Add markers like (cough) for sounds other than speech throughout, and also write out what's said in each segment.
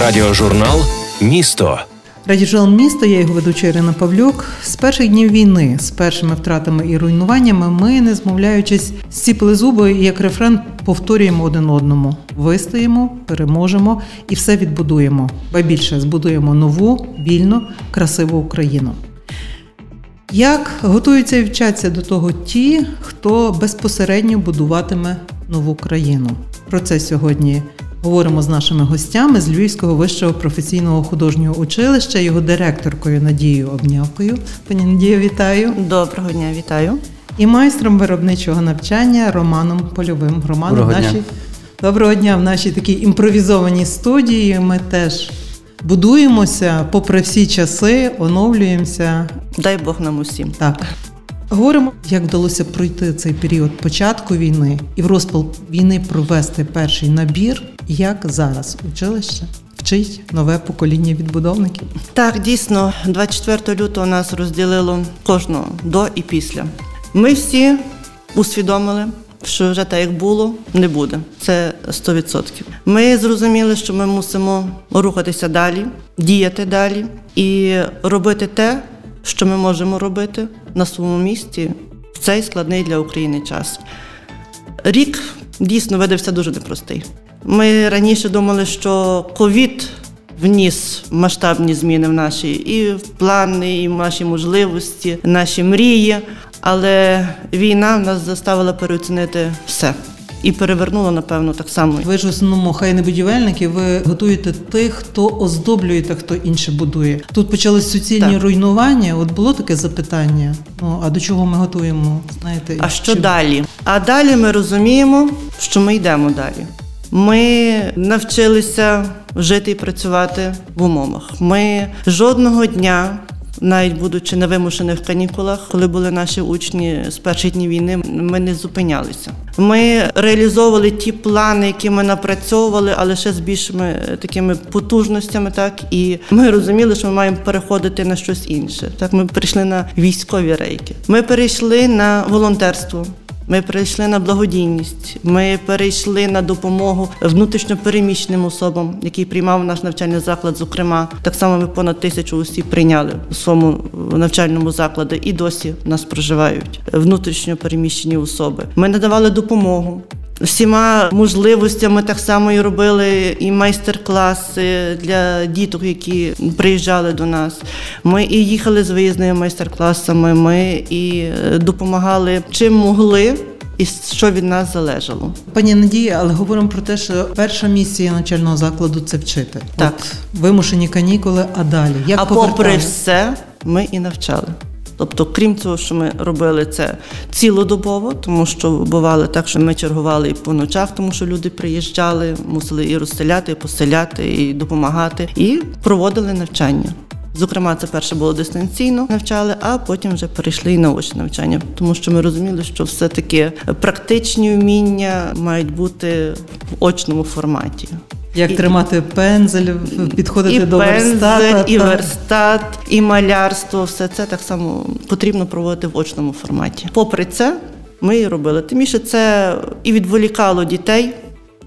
Радіожурнал Місто. Радіожурнал місто, я його ведуча Ірина Павлюк. З перших днів війни, з першими втратами і руйнуваннями, ми, не змовляючись, зціпили зуби і як рефрен повторюємо один одному: вистоїмо, переможемо і все відбудуємо. Ба більше збудуємо нову, вільну, красиву Україну. Як готуються і вчаться до того ті, хто безпосередньо будуватиме нову країну? Про це сьогодні говоримо з нашими гостями з Львівського вищого професійного художнього училища, його директоркою Надією Обнявкою. Пані Надію, вітаю. Доброго дня, вітаю. І майстром виробничого навчання Романом Польовим. Романом Доброго в нашій дня. доброго дня в нашій такій імпровізованій студії. Ми теж будуємося попри всі часи, оновлюємося. Дай Бог нам усім. Так. Говоримо, як вдалося пройти цей період початку війни і в розпал війни провести перший набір, як зараз училище вчить нове покоління відбудовників. Так, дійсно, 24 лютого нас розділило кожного до і після. Ми всі усвідомили, що вже так як було, не буде. Це 100%. Ми зрозуміли, що ми мусимо рухатися далі, діяти далі і робити те, що ми можемо робити на своєму місці в цей складний для України час. Рік дійсно видався дуже непростий. Ми раніше думали, що ковід вніс масштабні зміни в наші і в плани, і в наші можливості, наші мрії. Але війна нас заставила переоцінити все і перевернула, напевно, так само. Ви ж в основному хай не будівельники, ви готуєте тих, хто оздоблює та хто інше будує. Тут почались суцільні Так. руйнування. От було таке запитання. Ну а до чого ми готуємо? Знаєте, А що чи- далі? А далі ми розуміємо, що ми йдемо далі. Ми навчилися жити і працювати в умовах. Ми жодного дня, навіть будучи на вимушених канікулах, коли були наші учні з перших днів війни, ми не зупинялися. Ми реалізовували ті плани, які ми напрацьовували, але ще з більшими е, такими потужностями. Так і ми розуміли, що ми маємо переходити на щось інше. Так, ми перейшли на військові рейки. Ми перейшли на волонтерство. Ми перейшли на благодійність. Ми перейшли на допомогу внутрішньопереміщеним особам, які приймав наш навчальний заклад. Зокрема, так само ми понад тисячу осіб прийняли у своєму навчальному закладі і досі в нас проживають внутрішньопереміщені особи. Ми надавали допомогу. Всіма можливостями так само і робили і майстер-класи для діток, які приїжджали до нас. Ми і їхали з виїзними майстер-класами. Ми і е, допомагали чим могли, і що від нас залежало. Пані Надія, але говоримо про те, що перша місія навчального закладу це вчити. Так. От, вимушені канікули, а далі як а попри все, ми і навчали. Тобто, крім цього, що ми робили це цілодобово, тому що бувало так, що ми чергували і по ночах, тому що люди приїжджали, мусили і розселяти, і поселяти, і допомагати, і проводили навчання. Зокрема, це перше було дистанційно навчали, а потім вже перейшли і на очне навчання, тому що ми розуміли, що все-таки практичні вміння мають бути в очному форматі. Як І- тримати пензель, підходити і до пензель, верстата. і та- верстат, і малярство. Все це так само потрібно проводити в очному форматі. Попри це, ми і робили. Тим більше це і відволікало дітей.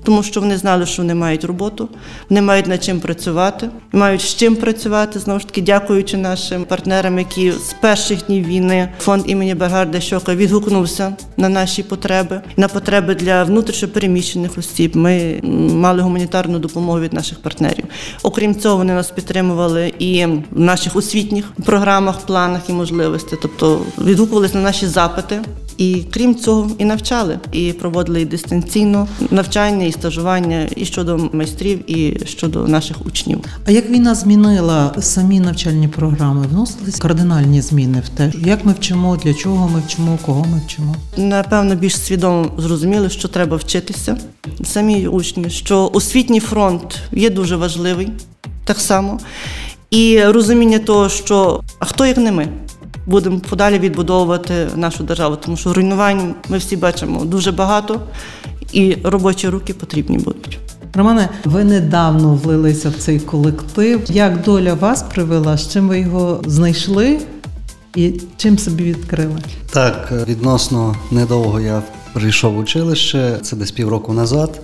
Тому що вони знали, що вони мають роботу, вони мають над чим працювати, мають з чим працювати. Знову ж таки, дякуючи нашим партнерам, які з перших днів війни фонд імені Бергарда Щока відгукнувся на наші потреби, на потреби для внутрішньопереміщених осіб. Ми мали гуманітарну допомогу від наших партнерів. Окрім цього, вони нас підтримували і в наших освітніх програмах, планах і можливостей, тобто відгукувалися на наші запити. І крім цього, і навчали, і проводили і дистанційно навчання, і стажування, і щодо майстрів, і щодо наших учнів. А як війна змінила самі навчальні програми? Вносились кардинальні зміни в те, як ми вчимо, для чого ми вчимо, кого ми вчимо? Напевно, більш свідомо зрозуміли, що треба вчитися самі учні, що освітній фронт є дуже важливий, так само, і розуміння того, що а хто як не ми. Будемо подалі відбудовувати нашу державу, тому що руйнувань ми всі бачимо дуже багато, і робочі руки потрібні будуть. Романе, ви недавно влилися в цей колектив. Як доля вас привела? З чим ви його знайшли і чим собі відкрили? Так, відносно недовго я прийшов в училище, це десь півроку назад.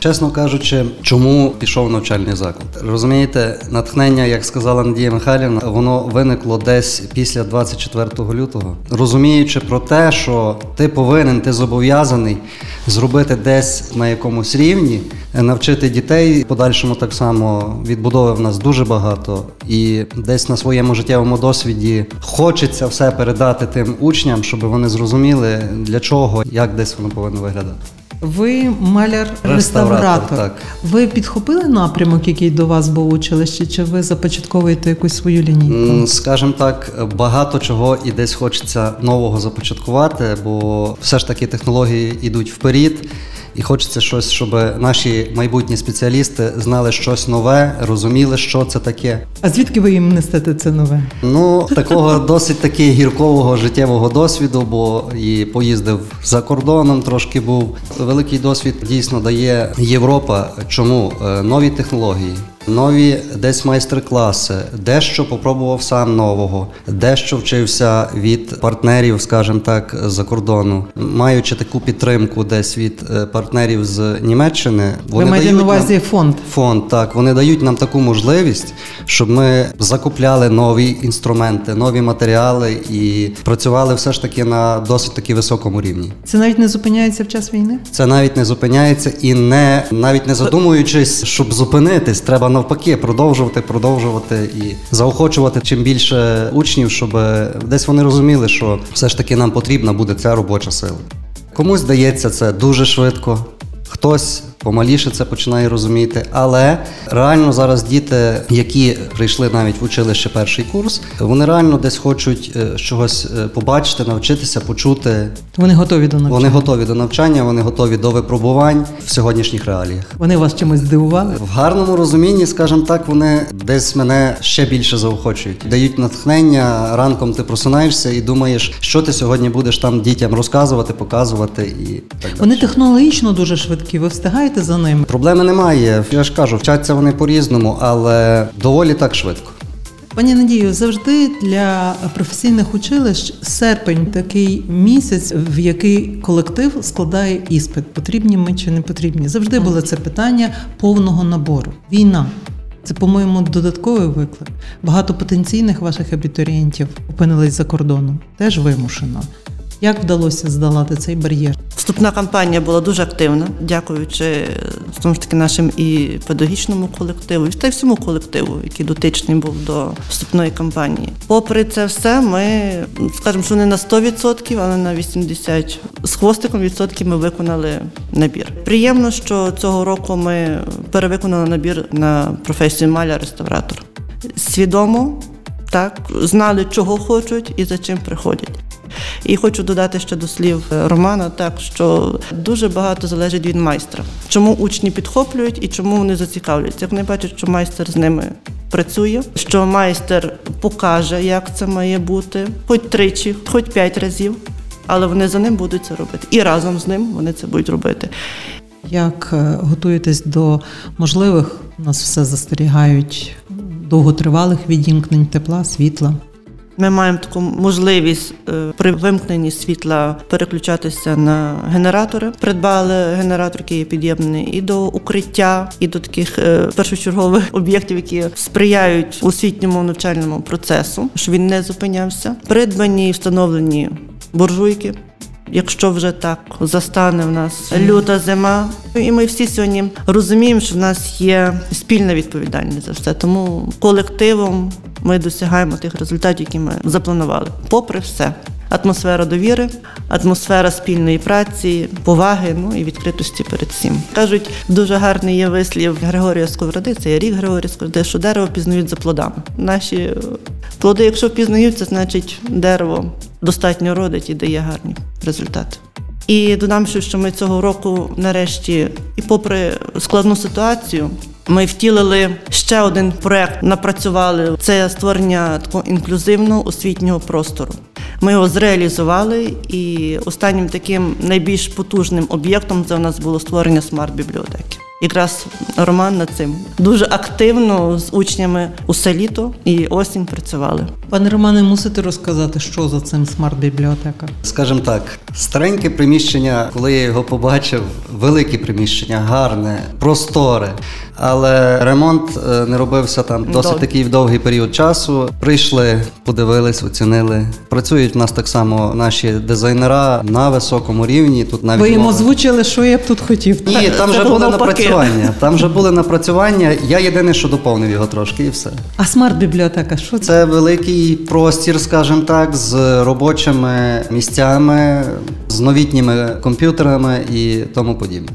Чесно кажучи, чому пішов навчальний заклад? Розумієте, натхнення, як сказала Надія Михайлівна, воно виникло десь після 24 лютого, розуміючи про те, що ти повинен, ти зобов'язаний зробити десь на якомусь рівні, навчити дітей. В Подальшому так само відбудови в нас дуже багато, і десь на своєму життєвому досвіді хочеться все передати тим учням, щоб вони зрозуміли для чого, як десь воно повинно виглядати. Ви маляр-реставратор. Ви підхопили напрямок, який до вас був у училищі, чи ви започатковуєте якусь свою лінійку? Скажем так, багато чого і десь хочеться нового започаткувати, бо все ж таки технології йдуть вперед, і хочеться щось, щоб наші майбутні спеціалісти знали щось нове, розуміли, що це таке. А звідки ви їм несете це нове? Ну, такого досить таки гіркового життєвого досвіду, бо і поїздив за кордоном, трошки був. Великий досвід дійсно дає Європа. Чому Е, нові технології? Нові десь майстер-класи, дещо попробував сам нового, дещо вчився від партнерів, скажімо так, за кордону, маючи таку підтримку десь від е, партнерів з Німеччини. ви маєте на увазі нам- фонд. Фонд, так, вони дають нам таку можливість, щоб ми закупляли нові інструменти, нові матеріали і працювали все ж таки на досить таки високому рівні. Це навіть не зупиняється в час війни? Це навіть не зупиняється і не навіть не задумуючись, щоб зупинитись, треба навпаки продовжувати, продовжувати і заохочувати чим більше учнів, щоб десь вони розуміли, що все ж таки нам потрібна буде ця робоча сила. Комусь здається це дуже швидко, хтось помаліше це починає розуміти. Але реально зараз діти, які прийшли навіть в училище перший курс, вони реально десь хочуть е, чогось е, побачити, навчитися, почути. Вони готові до навчання. Вони готові до навчання, вони готові до випробувань в сьогоднішніх реаліях. Вони вас чимось здивували? В гарному розумінні, скажімо так, вони десь мене ще більше заохочують. Дають натхнення. Ранком ти просинаєшся і думаєш, що ти сьогодні будеш там дітям розказувати, показувати і так далі. Вони технологічно дуже швидкі. Ви встигаєте за ними? Проблеми немає. Я ж кажу, вчаться вони по-різному, але доволі так швидко. Пані Надію, завжди для професійних училищ серпень такий місяць, в який колектив складає іспит, потрібні ми чи не потрібні. Завжди було це питання повного набору. Війна. Це, по-моєму, додатковий виклик. Багато потенційних ваших абітурієнтів опинились за кордоном. Теж вимушено. Як вдалося здолати цей бар'єр? Вступна кампанія була дуже активна, дякуючи е, тому ж таки нашим і педагогічному колективу, і та й всьому колективу, який дотичний був до вступної кампанії. Попри це все, ми скажімо, що не на 100%, але на 80% з хвостиком відсотків ми виконали набір. Приємно, що цього року ми перевиконали набір на професію маля-реставратор. Свідомо так знали, чого хочуть і за чим приходять. І хочу додати ще до слів е, Романа, так що дуже багато залежить від майстра. Чому учні підхоплюють і чому вони зацікавлюються. Як вони бачать, що майстер з ними працює, що майстер покаже, як це має бути, хоч тричі, хоч п'ять разів, але вони за ним будуть це робити. І разом з ним вони це будуть робити. Як е, готуєтесь до можливих, нас все застерігають довготривалих відімкнень тепла, світла? Ми маємо таку можливість е, при вимкненні світла переключатися на генератори. Придбали генератор, який є під'єднаний і до укриття, і до таких е, першочергових (laughs) об'єктів, які сприяють освітньому навчальному процесу, щоб він не зупинявся. Придбані і встановлені буржуйки. Якщо вже так застане в нас люта зима, і ми всі сьогодні розуміємо, що в нас є спільна відповідальність за все. Тому колективом ми досягаємо тих результатів, які ми запланували. Попри все, атмосфера довіри, атмосфера спільної праці, поваги, ну і відкритості перед всім. Кажуть, дуже гарний є вислів Григорія Сковороди, це є рік Григорія Сковороди, що дерево пізнають за плодами. Наші плоди, якщо впізнаються, значить дерево достатньо родить і дає гарні результати. І додам, що ми цього року, нарешті, і попри складну ситуацію, ми втілили ще один проект, напрацювали це створення такого інклюзивного освітнього простору. Ми його зреалізували, і останнім таким найбільш потужним об'єктом це у нас було створення смарт-бібліотеки. Якраз Роман над цим дуже активно з учнями усе літо і осінь працювали. Пане Романе, мусите розказати, що за цим смарт-бібліотека? Скажімо так, стареньке приміщення, коли я його побачив, велике приміщення, гарне, просторе. Але ремонт е, не робився там досить Довгий. такий довгий період часу. Прийшли, подивились, оцінили. Працюють в нас так само наші дизайнера на високому рівні. Тут навіть Ви їм озвучили, що я б тут хотів. Ні, там вже було були навпаки. Напрацювання. Там вже були напрацювання. Я єдине, що доповнив його трошки, і все. А смарт-бібліотека, що це? Це великий простір, скажімо так, з робочими місцями, з новітніми комп'ютерами і тому подібне.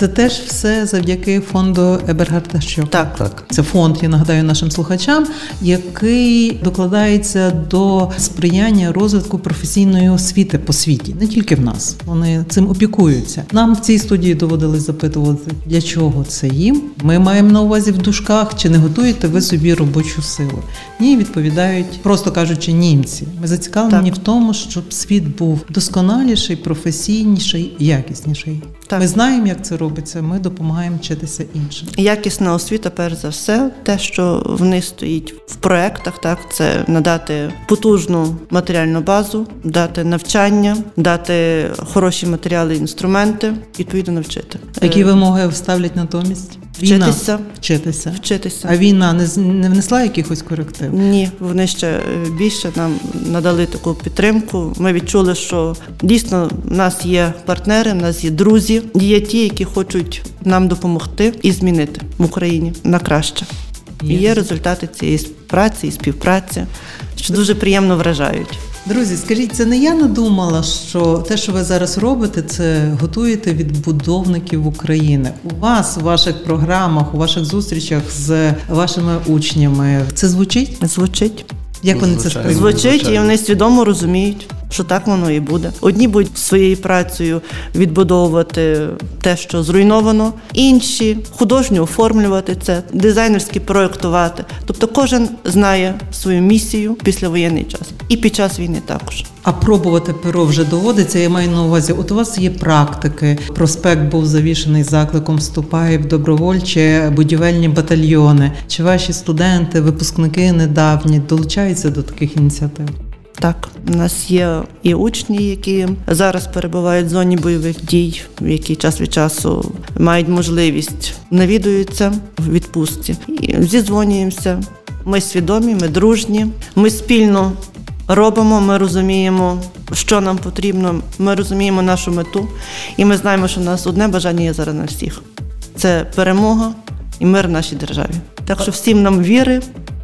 Це теж все завдяки фонду Ебергарда Щока. Так, Так. Це фонд, я нагадаю нашим слухачам, який докладається до сприяння розвитку професійної освіти по світі, не тільки в нас. Вони цим опікуються. Нам в цій студії доводилось запитувати, для чого це їм. Ми маємо на увазі в дужках, чи не готуєте ви собі робочу силу? Ні, відповідають, просто кажучи, німці. Ми зацікавлені Так. в тому, щоб світ був досконаліший, професійніший, якісніший. Так. Ми знаємо, як це робиться. Ми допомагаємо вчитися іншим. Якісна освіта, перш за все, те, що в них стоїть в проектах, так це надати потужну матеріальну базу, дати навчання, дати хороші матеріали, інструменти, і відповідно навчити. Які Е, вимоги ставлять натомість? Вчитися. Вчитися. вчитися? А війна не, не внесла якихось коректив? Ні, вони ще е, більше нам надали таку підтримку. Ми відчули, що дійсно в нас є партнери, в нас є друзі, є ті, які хочуть нам допомогти і змінити в Україні на краще. І Є. є результати цієї праці і співпраці, що дуже приємно вражають. Друзі, скажіть, це не я надумала, що те, що ви зараз робите, це готуєте відбудовників України. У вас, у ваших програмах, у ваших зустрічах з вашими учнями це звучить? Звучить. Як вони це сприймають? Звучить, і вони свідомо розуміють, що так воно і буде. Одні будуть своєю працею відбудовувати те, що зруйновано, інші художньо оформлювати це, дизайнерськи проєктувати. Тобто кожен знає свою місію після воєнний час і під час війни також. А пробувати перо вже доводиться. Я маю на увазі, от у вас є практики. Проспект був завішений закликом «Вступай в добровольчі будівельні батальйони. Чи ваші студенти, випускники недавні долучаються до таких ініціатив? Так, у нас є і учні, які зараз перебувають в зоні бойових дій, які час від часу мають можливість навідуються в відпустці. І зідзвонюємося. Ми свідомі, ми дружні, ми спільно робимо, ми розуміємо, що нам потрібно, ми розуміємо нашу мету, і ми знаємо, що у нас одне бажання є зараз на всіх: це перемога і мир в нашій державі. Так що всім нам віри,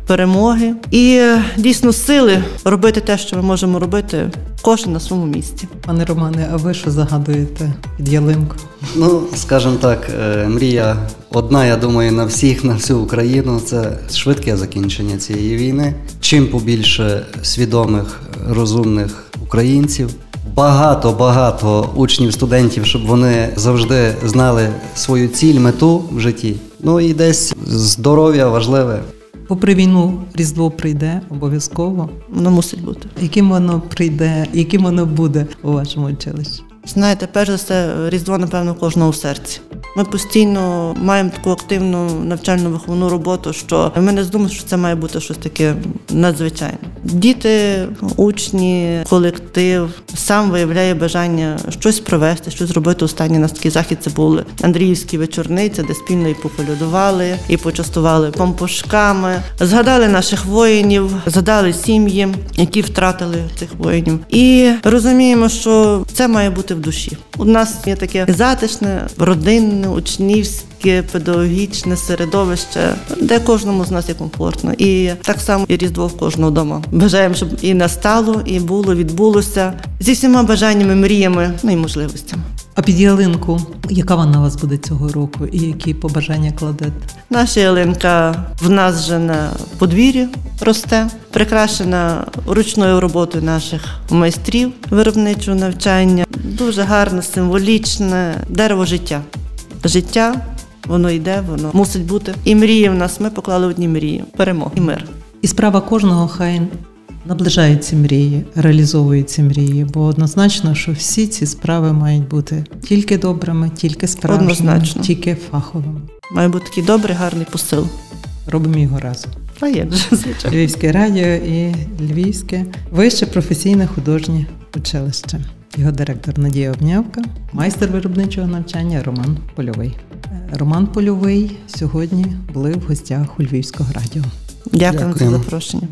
перемоги і е, дійсно сили робити те, що ми можемо робити, кожен на своєму місці. Пане Романе, а ви що загадуєте під ялинку? Ну, скажімо так, е, мрія одна, я думаю, на всіх, на всю Україну це швидке закінчення цієї війни. Чим побільше свідомих, розумних українців. Багато багато учнів, студентів, щоб вони завжди знали свою ціль, мету в житті. Ну і десь здоров'я важливе. Попри війну, Різдво прийде обов'язково. Воно мусить бути. Яким воно прийде, яким воно буде у вашому училищі? Знаєте, перш за все, Різдво, напевно, кожного в серці. Ми постійно маємо таку активну навчальну виховну роботу, що ми не думаємо, що це має бути щось таке надзвичайне. Діти, учні, колектив сам виявляє бажання щось провести, щось зробити. Останній нас такий захід це були Андріївські вечорниці, де спільно і поколядували, і почастували помпушками, згадали наших воїнів, згадали сім'ї, які втратили цих воїнів. І розуміємо, що це має бути в душі. У нас є таке затишне, родинне, учнівське, педагогічне середовище, де кожному з нас є комфортно. І так само і Різдво в кожного вдома. Бажаємо, щоб і настало, і було, відбулося зі всіма бажаннями, мріями, ну і можливостями. А під ялинку, яка вона у вас буде цього року, і які побажання кладете? Наша ялинка в нас вже на подвір'ї росте, прикрашена ручною роботою наших майстрів виробничого навчання. Дуже гарне, символічне дерево життя. Життя, воно йде, воно мусить бути. І мрії в нас ми поклали одні мрії: перемог і мир. І справа кожного хай наближають ці мрії, реалізовують ці мрії, бо однозначно, що всі ці справи мають бути тільки добрими, тільки справжніми, Однозначно. тільки фаховими. Має бути такий добрий, гарний посил. Робимо його разом. А же, звичайно. Львівське радіо і Львівське вище професійне художнє училище. Його директор Надія Обнявка, майстер виробничого навчання Роман Польовий. Роман Польовий сьогодні були в гостях у Львівського радіо. Дякую за запрошення.